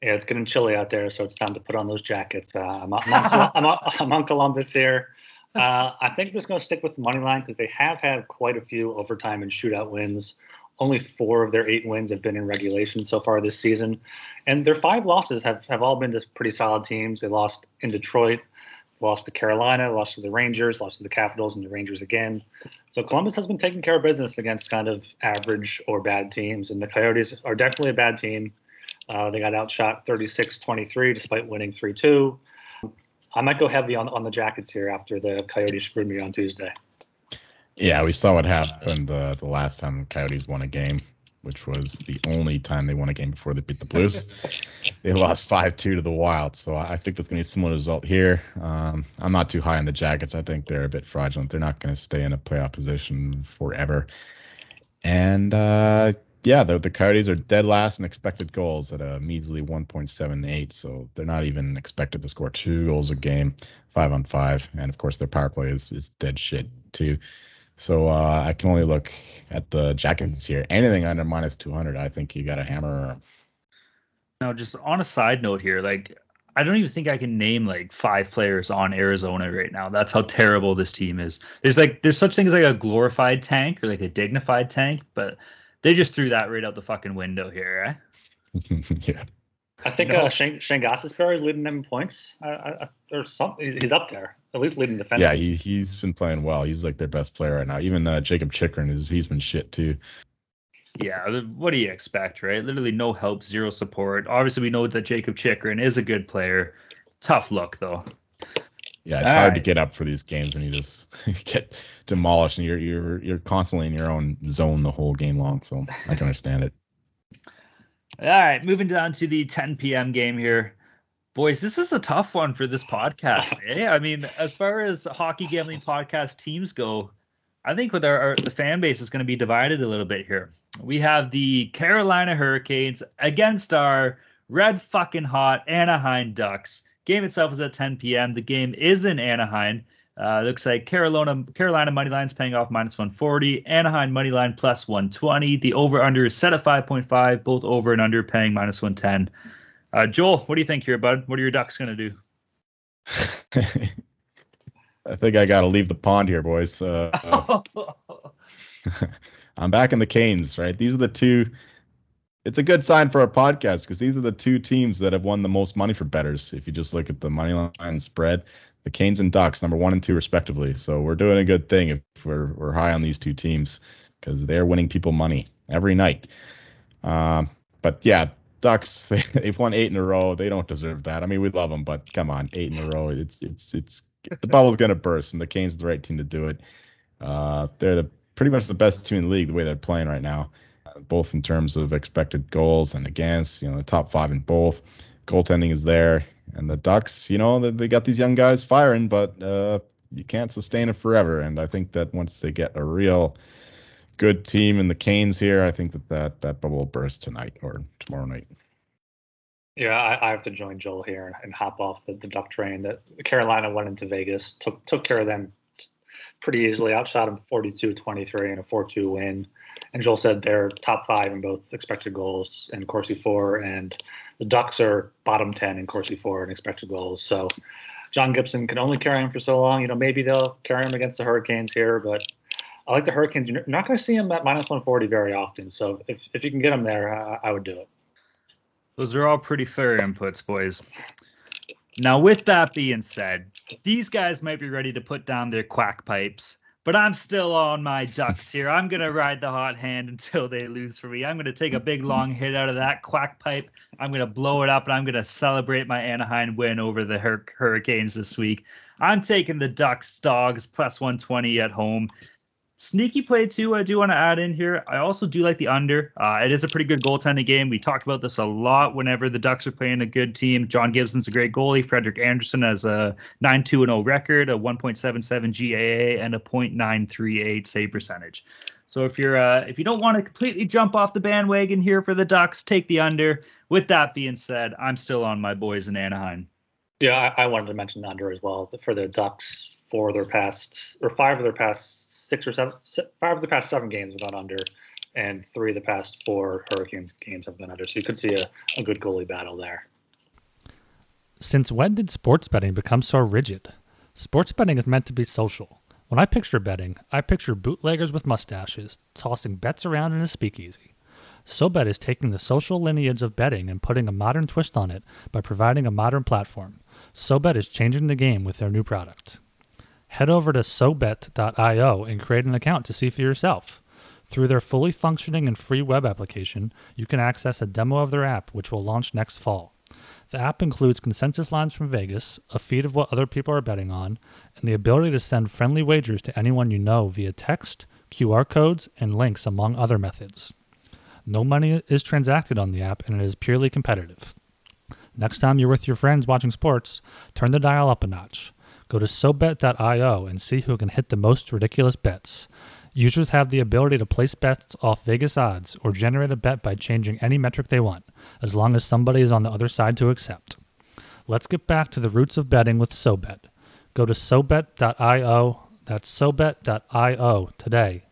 Yeah, it's getting chilly out there, so it's time to put on those jackets. Uh, I'm, I'm, on, I'm, on, I'm, on, Columbus here. Uh, I think I'm just going to stick with the money line because they have had quite a few overtime and shootout wins. Only four of their eight wins have been in regulation so far this season, and their five losses have, have all been to pretty solid teams. They lost in Detroit, lost to Carolina, lost to the Rangers, lost to the Capitals, and the Rangers again. So Columbus has been taking care of business against kind of average or bad teams, and the Coyotes are definitely a bad team. Uh, they got outshot 36-23 despite winning 3-2. I might go heavy on, on the Jackets here after the Coyotes screwed me on Tuesday. Yeah, we saw what happened uh, the last time the Coyotes won a game which was the only time they won a game before they beat the Blues. they lost 5 2 to the Wild. So I think that's going to be a similar result here. Um, I'm not too high on the Jackets. I think they're a bit fraudulent. They're not going to stay in a playoff position forever. And uh, yeah, the, the Coyotes are dead last in expected goals at a measly 1.78. So they're not even expected to score two goals a game, five on five. And of course, their power play is, is dead shit too. So uh, I can only look at the jackets here. Anything under minus 200, I think you got a hammer. Now, just on a side note here, like I don't even think I can name like five players on Arizona right now. That's how terrible this team is. There's like there's such things like a glorified tank or like a dignified tank, but they just threw that right out the fucking window here, eh? yeah. I think no. uh, Shane, Shane is leading them in points. There's something he's up there, at least leading defense. Yeah, he he's been playing well. He's like their best player right now. Even uh, Jakob Chychrun is he's been shit too. Yeah, what do you expect, right? Literally no help, zero support. Obviously, we know that Jakob Chychrun is a good player. Tough luck, though. Yeah, it's All hard right. to get up for these games when you just get demolished and you're you're you're constantly in your own zone the whole game long. So I can understand it. All right, moving down to the 10 p.m. game here. Boys, this is a tough one for this podcast. eh? I mean, as far as hockey gambling podcast teams go, I think with our, our the fan base is going to be divided a little bit here. We have the Carolina Hurricanes against our red fucking hot Anaheim Ducks. Game itself is at 10 p.m. The game is in Anaheim. Uh, looks like Carolina Carolina money line's paying off minus 140. Anaheim money line plus 120. The over under is set at 5.5. Both over and under paying minus 110. Uh, Joel, what do you think here, bud? What are your Ducks gonna do? I think I got to leave the pond here, boys. Uh, I'm back in the Canes, right? These are the two. It's a good sign for our podcast because these are the two teams that have won the most money for bettors. If you just look at the money line spread, the Canes and Ducks, number one and two respectively. So we're doing a good thing if we're we're high on these two teams because they're winning people money every night. Um, but yeah, Ducks they, they've won eight in a row. They don't deserve that. I mean, we love them, but come on, eight in a row. It's it's it's the bubble's gonna burst, and the Canes are the right team to do it. Uh, they're the pretty much the best team in the league the way they're playing right now, uh, both in terms of expected goals and against. You know, the top five in both. Goaltending is there. And the Ducks, you know, they got these young guys firing, but uh, you can't sustain it forever. And I think that once they get a real good team in the Canes here, I think that that, that bubble will burst tonight or tomorrow night. Yeah, I, I have to join Joel here and, hop off the, the Duck train. That Carolina went into Vegas, took took care of them pretty easily, outshot them 42-23 in a 4-2 win. And Joel said they're top five in both expected goals and Corsi for, and the Ducks are bottom 10 in Corsi for and expected goals. So John Gibson can only carry him for so long. You know, maybe they'll carry him against the Hurricanes here, but I like the Hurricanes. You're not going to see him at minus 140 very often. So if, if you can get him there, I, I would do it. Those are all pretty fair inputs, boys. Now, with that being said, these guys might be ready to put down their quack pipes but I'm still on my ducks here. I'm gonna ride the hot hand until they lose for me. I'm gonna take a big long hit out of that quack pipe. I'm gonna blow it up, and I'm gonna celebrate my Anaheim win over the Hur- Hurricanes this week. I'm taking the Ducks dogs plus 120 at home. Sneaky play too. I do want to add in here. I also do like the under. Uh, it is a pretty good goaltending game. We talked about this a lot whenever the Ducks are playing a good team. John Gibson's a great goalie. Frederik Andersen has a 9-2 0 record, a 1.77 GAA, and a .938 save percentage. So if you're uh, if you don't want to completely jump off the bandwagon here for the Ducks, take the under. With that being said, I'm still on my boys in Anaheim. Yeah, I, I wanted to mention the under as well for the Ducks. For their past or five of their past six or seven, five of the past seven games have gone under, and three of the past four Hurricanes games have been under. So you could see a, a good goalie battle there. Since when did sports betting become so rigid? Sports betting is meant to be social. When I picture betting, I picture bootleggers with mustaches tossing bets around in a speakeasy. SoBet is taking the social lineage of betting and putting a modern twist on it by providing a modern platform. SoBet is changing the game with their new product head over to sobet.io and create an account to see for yourself. Through their fully functioning and free web application, you can access a demo of their app, which will launch next fall. The app includes consensus lines from Vegas, a feed of what other people are betting on, and the ability to send friendly wagers to anyone you know via text, QR codes, and links, among other methods. No money is transacted on the app, and it is purely competitive. Next time you're with your friends watching sports, turn the dial up a notch. Go to SoBet.io and see who can hit the most ridiculous bets. Users have the ability to place bets off Vegas odds or generate a bet by changing any metric they want, as long as somebody is on the other side to accept. Let's get back to the roots of betting with SoBet. Go to SoBet.io, that's SoBet.io today.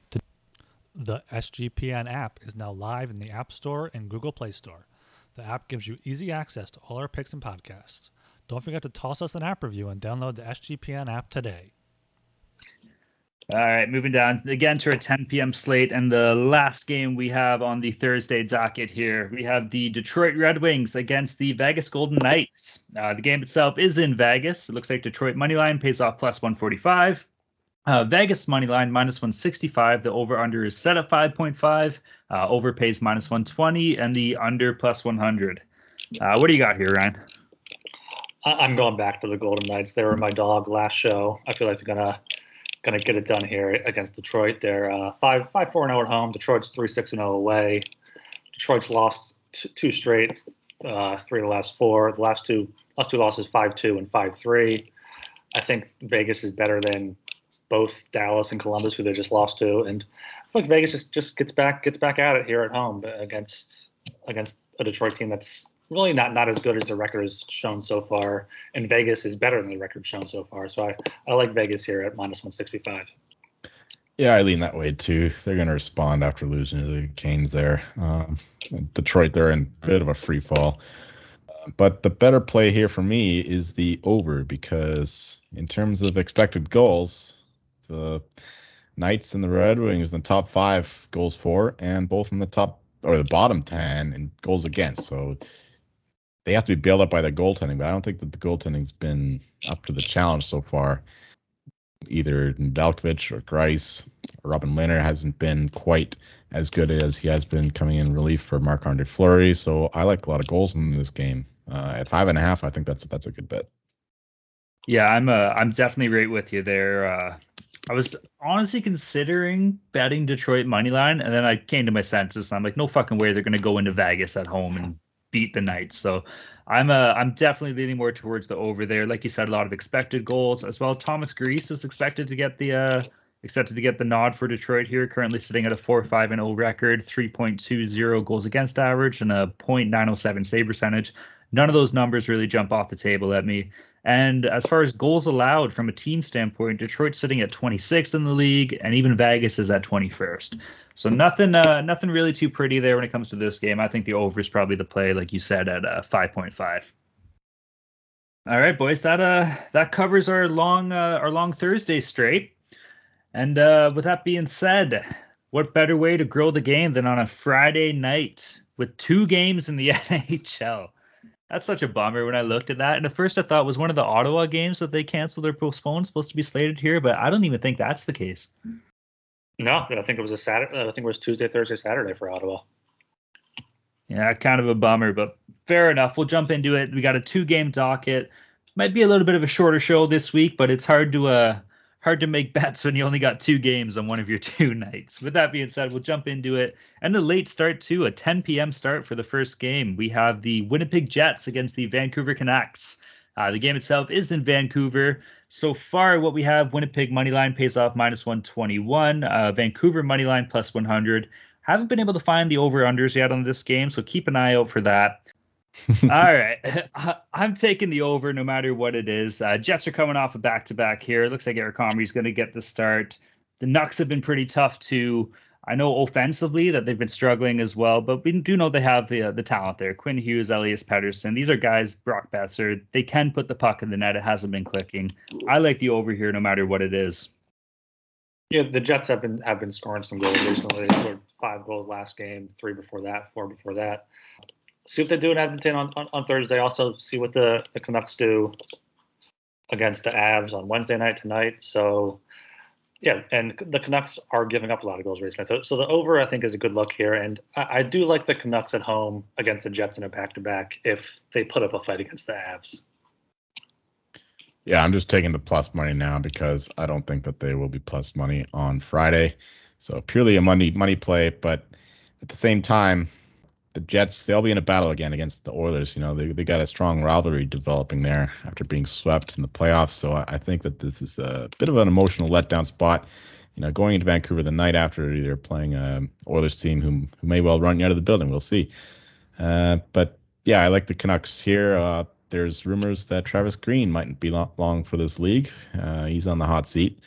The SGPN app is now live in the App Store and Google Play Store. The app gives you easy access to all our picks and podcasts. Don't forget to toss us an app review and download the SGPN app today. All right, moving down again to our 10 p.m. slate. And the last game we have on the Thursday docket here, we have the Detroit Red Wings against the Vegas Golden Knights. Uh, the game itself is in Vegas. It looks like Detroit money line pays off plus 145. Uh, Vegas money line minus 165. The over under is set at 5.5. Uh, over pays minus 120, and the under plus 100. Uh, what do you got here, Ryan? I'm going back to the Golden Knights. They were my dog last show. I feel like they're gonna gonna get it done here against Detroit. They're uh, five five four and zero oh at home. Detroit's three six and zero oh away. Detroit's lost t- two straight, uh, three of the last four. The last two last two losses five two and five three. I think Vegas is better than both Dallas and Columbus, who they just lost to, and I feel like Vegas just, just gets back gets back at it here at home against against a Detroit team that's really not not as good as the record has shown so far. And Vegas is better than the record shown so far. So I, I like Vegas here at minus 165. Yeah, I lean that way too. They're going to respond after losing to the Canes there. Um, Detroit, they're in a bit of a free fall. But the better play here for me is the over because in terms of expected goals, the Knights and the Red Wings in the top five goals for, and both in the top or the bottom ten in goals against. So they have to be bailed up by the goaltending, but I don't think that the goaltending's been up to the challenge so far. Either Nedeljkovic or Greiss or Robin Lehner hasn't been quite as good as he has been coming in relief for Marc Andre Fleury. So I like a lot of goals in this game. Uh, at five and a half, I think that's that's a good bet. Yeah, I'm uh, I'm definitely right with you there. Uh, I was honestly considering betting Detroit money line, and then I came to my senses. And I'm like, no fucking way they're going to go into Vegas at home and beat the Knights. So I'm uh, I'm definitely leaning more towards the over there. Like you said, a lot of expected goals as well. Thomas Greiss is expected to get the uh, expected to get the nod for Detroit here. Currently sitting at a 4-5 and 0 record, 3.20 goals against average, and a .907 save percentage. None of those numbers really jump off the table at me. And as far as goals allowed from a team standpoint, Detroit's sitting at 26th in the league, and even Vegas is at 21st. So nothing, uh, nothing really too pretty there when it comes to this game. I think the over is probably the play, like you said, at uh, 5.5. All right, boys, that uh, that covers our long, uh, our long Thursday straight. And uh, with that being said, what better way to grow the game than on a Friday night with two games in the NHL? That's such a bummer when I looked at that. And at first I thought it was one of the Ottawa games that they canceled or postponed, supposed to be slated here, but I don't even think that's the case. No, I think it was a Saturday. I think it was Tuesday, Thursday, Saturday for Ottawa. Yeah, kind of a bummer, but fair enough. We'll jump into it. We got a two game docket. Might be a little bit of a shorter show this week, but it's hard to uh hard to make bets when you only got two games on one of your two nights. With that being said, we'll jump into it. And a late start too, a 10 p.m. start for the first game. We have the Winnipeg Jets against the Vancouver Canucks. Uh, the game itself is in Vancouver. So far, what we have Winnipeg money line pays off minus 121, uh, Vancouver money line plus 100. Haven't been able to find the over unders yet on this game, so keep an eye out for that. All right. I'm taking the over no matter what it is. Uh, Jets are coming off a back to back here. It looks like Eric Comrie's going to get the start. The Nucks have been pretty tough too. I know offensively that they've been struggling as well, but we do know they have the, uh, the talent there. Quinn Hughes, Elias Pettersson. These are guys, Brock Boeser. They can put the puck in the net. It hasn't been clicking. I like the over here no matter what it is. Yeah, the Jets have been have been scoring some goals recently. They scored five goals last game, three before that, four before that. See what they do in Edmonton on, on, on Thursday. Also see what the, the Canucks do against the Avs on Wednesday night tonight. So yeah, and the Canucks are giving up a lot of goals recently. So, so the over, I think, is a good look here. And I, I do like the Canucks at home against the Jets in a back to back if they put up a fight against the Avs. Yeah, I'm just taking the plus money now because I don't think that they will be plus money on Friday. So purely a money money play, but at the same time, the Jets they'll be in a battle again against the Oilers. You know, they they got a strong rivalry developing there after being swept in the playoffs. So I, I think that this is a bit of an emotional letdown spot. You know, going into Vancouver the night after they're playing a Oilers team who, who may well run you out of the building. We'll see. Uh, but yeah, I like the Canucks here. Uh, there's rumors that Travis Green mightn't be long for this league. Uh, he's on the hot seat.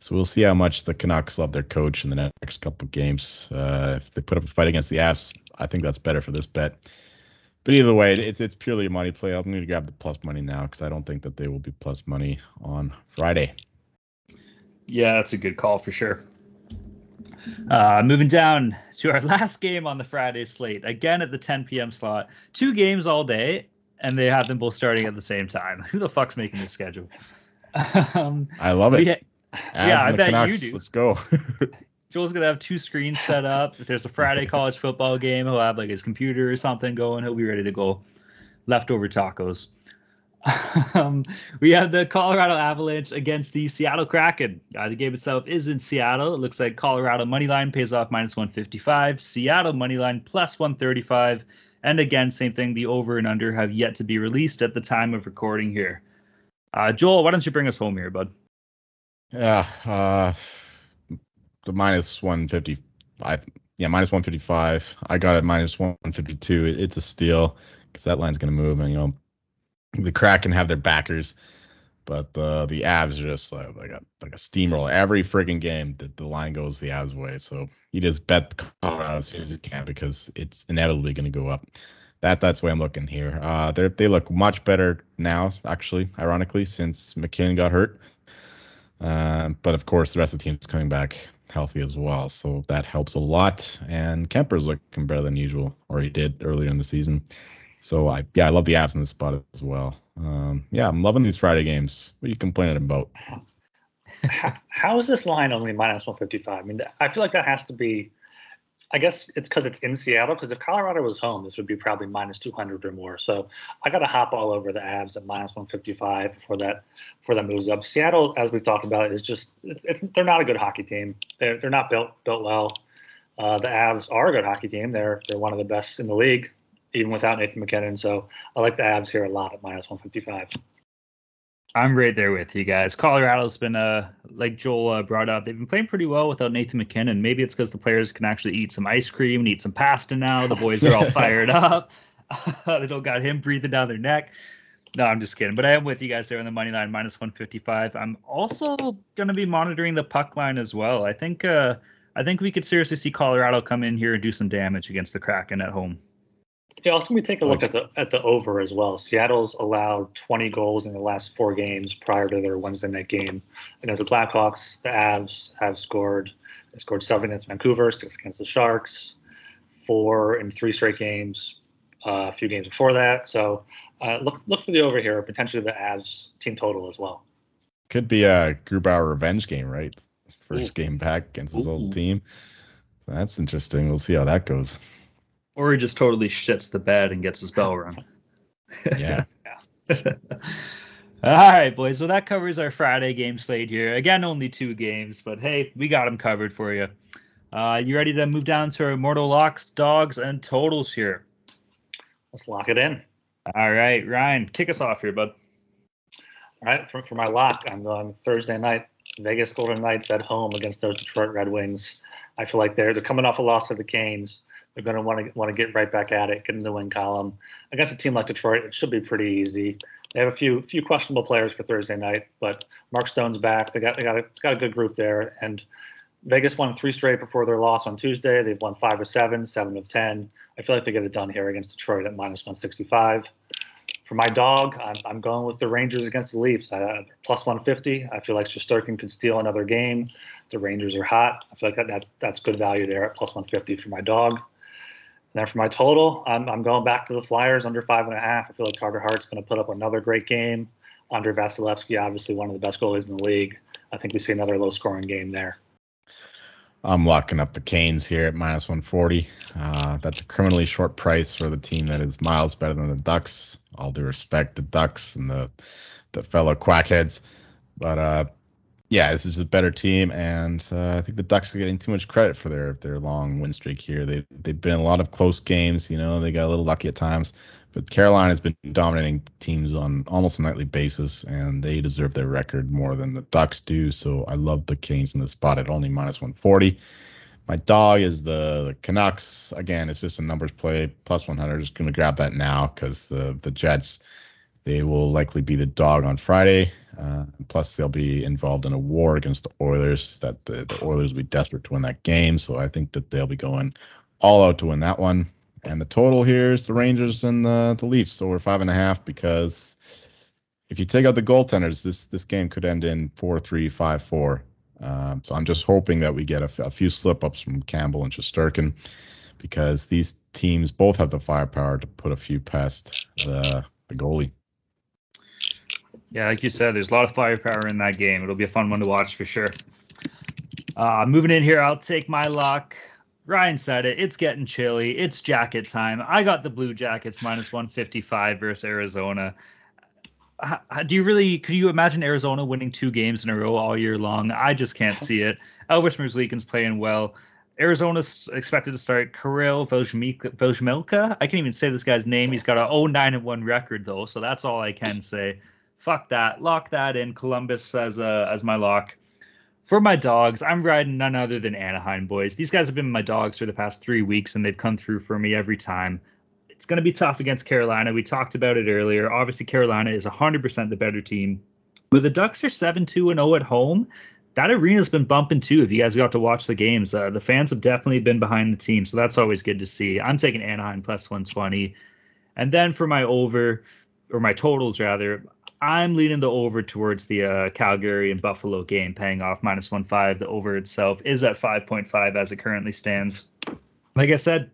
So we'll see how much the Canucks love their coach in the next couple of games. Uh, if they put up a fight against the Avs, I think that's better for this bet. But either way, it's it's purely a money play. I'm going to grab the plus money now because I don't think that they will be plus money on Friday. Yeah, that's a good call for sure. Uh, moving down to our last game on the Friday slate, again at the 10 p.m. slot. Two games all day, and they have them both starting at the same time. Who the fuck's making this schedule? um, I love it. Ha- yeah, I bet Canucks. you do. Let's go. Joel's gonna have two screens set up. If there's a Friday college football game, he'll have like his computer or something going. He'll be ready to go. Leftover tacos. um, we have the Colorado Avalanche against the Seattle Kraken. Uh, the game itself is in Seattle. It looks like Colorado money line pays off minus 155. Seattle money line plus 135. And again, same thing. The over and under have yet to be released at the time of recording here. Uh, Joel, why don't you bring us home here, bud? Yeah, uh, the minus 155. Yeah, minus 155. I got it minus 152. It's a steal because that line's going to move. And, you know, the Kraken have their backers, but the the Avs are just like, like a like a steamroll. Every freaking game, the, the line goes the Avs way. So you just bet Colorado as soon as you can because it's inevitably going to go up. That that's why I'm looking here. Uh, they they look much better now, actually, ironically, since MacKinnon got hurt. Uh, but of course, the rest of the team is coming back healthy as well, so that helps a lot. And Kuemper's looking better than usual, or he did earlier in the season. So I yeah, I love the Avs in this spot as well. Um, yeah, I'm loving these Friday games. What are you complaining about? how, how is this line only minus 155? I mean, I feel like that has to be. I guess it's because it's in Seattle. Because if Colorado was home, this would be probably minus 200 or more. So I got to hop all over the Avs at minus 155 before that before that moves up. Seattle, as we talked about, is just it's, it's they're not a good hockey team. They're they're not built built well. Uh, the Avs are a good hockey team. They're they're one of the best in the league even without Nathan MacKinnon. So I like the Avs here a lot at minus 155. I'm right there with you guys. Colorado's been, uh, like Joel uh, brought up, they've been playing pretty well without Nathan MacKinnon. Maybe it's because the players can actually eat some ice cream and eat some pasta now. The boys are all fired up. they don't got him breathing down their neck. No, I'm just kidding. But I am with you guys there on the money line, minus 155. I'm also going to be monitoring the puck line as well. I think, uh, I think we could seriously see Colorado come in here and do some damage against the Kraken at home. Yeah, also we take a look at the at the over as well. Seattle's allowed 20 goals in the last four games prior to their Wednesday night game, and as the Blackhawks, the Avs have scored. They scored seven against Vancouver, six against the Sharks, four in three straight games uh, a few games before that. So uh, look look for the over here, potentially the Avs team total as well. Could be a Grubauer revenge game, right? First game back against his Ooh. old team. So that's interesting. We'll see how that goes. Or he just totally shits the bed and gets his bell rung. Yeah. All right, boys. Well, that covers our Friday game slate here. Again, only two games, but hey, we got them covered for you. Uh, you ready to move down to our mortal locks, dogs, and totals here? Let's lock it in. All right, Ryan, kick us off here, bud. All right, for, for my lock, I'm going Thursday night. Vegas Golden Knights at home against those Detroit Red Wings. I feel like they're they're coming off a loss to the Canes. They're going to want to want to get right back at it, get in the win column against a team like Detroit. It should be pretty easy. They have a few few questionable players for Thursday night, but Mark Stone's back. They got they got a got a good group there, and Vegas won three straight before their loss on Tuesday. They've won five of seven, seven of ten. I feel like they get it done here against Detroit at minus 165. For my dog, I'm, I'm going with the Rangers against the Leafs. Uh, plus 150. I feel like Shesterkin could steal another game. The Rangers are hot. I feel like that, that's that's good value there at plus 150 for my dog. And then for my total, I'm, I'm going back to the Flyers under five and a half. I feel like Carter Hart's going to put up another great game. Andrei Vasilevskiy, obviously one of the best goalies in the league. I think we see another low scoring game there. I'm locking up the Canes here at minus 140. Uh, that's a criminally short price for the team that is miles better than the Ducks. All due respect, the Ducks and the the fellow quackheads, but uh, yeah, this is a better team, and uh, I think the Ducks are getting too much credit for their their long win streak here. They they've been a lot of close games. You know, they got a little lucky at times, but Carolina has been dominating teams on almost a nightly basis, and they deserve their record more than the Ducks do. So I love the Canes in the spot at only minus 140. My dog is the, the Canucks. Again, it's just a numbers play. Plus 100. Just going to grab that now because the the Jets, they will likely be the dog on Friday. Uh, plus, they'll be involved in a war against the Oilers. That the, the Oilers will be desperate to win that game. So I think that they'll be going all out to win that one. And the total here is the Rangers and the, the Leafs over five and a half because if you take out the goaltenders, this this game could end in four three five four. Um, so I'm just hoping that we get a, few slip ups from Campbell and Shesterkin because these teams both have the firepower to put a few past the the goalie. Yeah, like you said, there's a lot of firepower in that game. It'll be a fun one to watch for sure. Uh, moving in here, I'll take my lock. Ryan said it. It's getting chilly. It's jacket time. I got the Blue Jackets minus 155 versus Arizona. Do you really? Could you imagine Arizona winning two games in a row all year long? I just can't see it. Elvis Merzlikins playing well. Arizona's expected to start Kirill Velzhmilka. I can't even say this guy's name. He's got a 09 and 1 record though, so that's all I can say. Fuck that. Lock that in. Columbus as uh, as my lock. For my dogs, I'm riding none other than Anaheim boys. These guys have been my dogs for the past three weeks, and they've come through for me every time. It's going to be tough against Carolina. We talked about it earlier. Obviously, Carolina is 100% the better team. But the Ducks are 7 2 0 at home. That arena's been bumping too. If you guys got to watch the games, uh, the fans have definitely been behind the team. So that's always good to see. I'm taking Anaheim plus 120. And then for my over, or my totals rather, I'm leaning the over towards the uh, Calgary and Buffalo game, paying off minus one five. The over itself is at 5.5 as it currently stands. Like I said,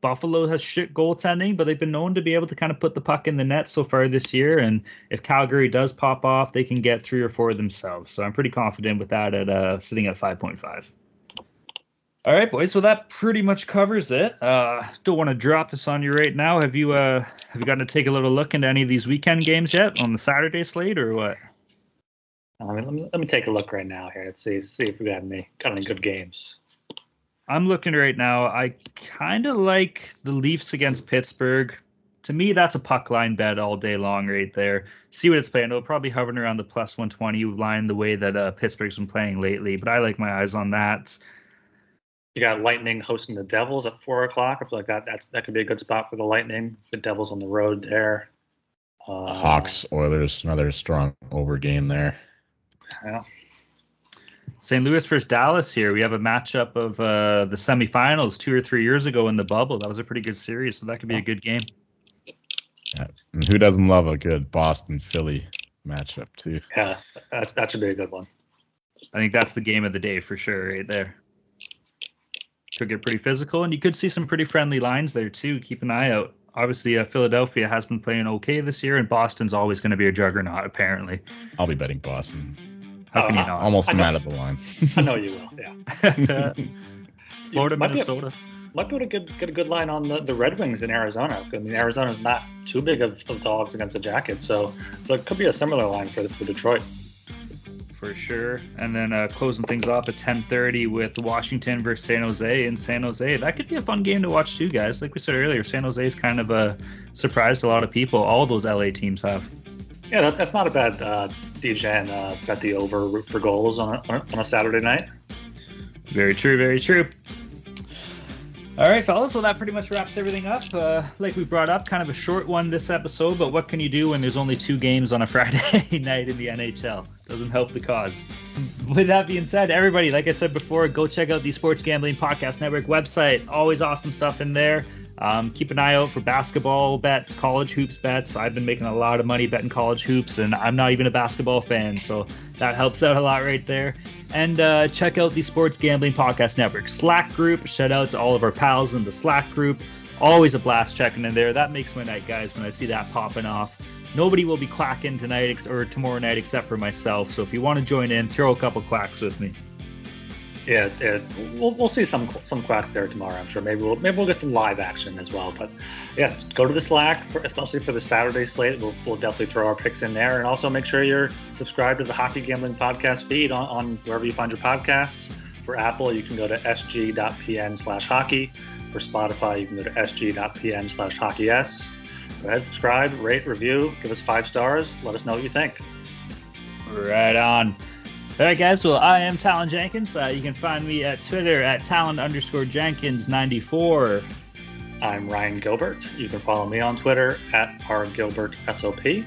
Buffalo has shit goaltending, but they've been known to be able to kind of put the puck in the net so far this year. And if Calgary does pop off, they can get three or four themselves. So I'm pretty confident with that at uh, sitting at 5.5. All right, boys. Well, that pretty much covers it. Uh, don't want to drop this on you right now. Have you uh have you gotten to take a little look into any of these weekend games yet on the Saturday slate or what? I mean, let me, let me take a look right now here. Let's see see if we got any got any good games. I'm looking right now. I kind of like the Leafs against Pittsburgh. To me, that's a puck line bet all day long right there. See what it's playing. It'll probably hovering around the plus 120 line the way that uh, Pittsburgh's been playing lately. But I like my eyes on that. You got Lightning hosting the Devils at four o'clock. I feel like that that, that could be a good spot for the Lightning. The Devils on the road there. Uh, Hawks, Oilers, another strong over game there. Yeah. St. Louis versus Dallas here. We have a matchup of uh, the semifinals two or three years ago in the bubble. That was a pretty good series, so that could be a good game. And who doesn't love a good Boston Philly matchup too? Yeah, that, that should be a good one. I think that's the game of the day for sure, right there. Could get pretty physical, and you could see some pretty friendly lines there too. Keep an eye out. obviously uh, Philadelphia has been playing okay this year, and Boston's always going to be a juggernaut. Apparently, I'll be betting Boston. how can Uh, you not? Almost I come know. out of the line. I know you will. Yeah. Florida, might be a- Minnesota. Might be able to get, get a good line on the, the Red Wings in Arizona. I mean, Arizona's not too big of, of dogs against the Jackets, so, so it could be a similar line for, for Detroit. For sure. And then uh, closing things off at 10:30 with Washington versus San Jose in San Jose. That could be a fun game to watch too, guys. Like we said earlier, San Jose is kind of uh, surprised a lot of people. All those LA teams have. Yeah, that, that's not a bad uh, DJ and uh, bet the over root for goals on a, on a- on a Saturday night. Very true, very true. All right, fellas. Well, that pretty much wraps everything up. Uh, like we brought up, kind of a short one this episode, but what can you do when there's only two games on a Friday night in the NHL? Doesn't help the cause. With that being said, everybody, like I said before, go check out the Sports Gambling Podcast Network website. Always awesome stuff in there. Um, keep an eye out for basketball bets, college hoops bets. I've been making a lot of money betting college hoops, and I'm not even a basketball fan, so that helps out a lot right there. And uh, check out the Sports Gambling Podcast Network Slack group. Shout out to all of our pals in the Slack group. Always a blast checking in there. That makes my night, guys, when I see that popping off. Nobody will be quacking tonight ex- or tomorrow night except for myself. So if you want to join in, throw a couple quacks with me. Yeah, we'll, we'll see some some quacks there tomorrow. I'm sure. Maybe we'll maybe we'll get some live action as well. But yeah, go to the Slack, for, especially for the Saturday slate. We'll, we'll definitely throw our picks in there, and also make sure you're subscribed to the Hockey Gambling Podcast feed on, on wherever you find your podcasts. For Apple, you can go to sg.pn/hockey. For Spotify, you can go to sg.pn/hockeys. Go ahead, subscribe, rate, review, give us five stars. Let us know what you think. Right on. All right, guys. Well, I am Talon Jenkins. Uh, you can find me at Twitter at Talon underscore Jenkins 94. I'm Ryan Gilbert. You can follow me on Twitter at rgilbertsop.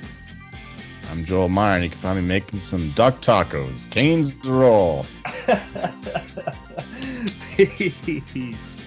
I'm Joel Meyer, and you can find me making some duck tacos. Canes roll. Peace.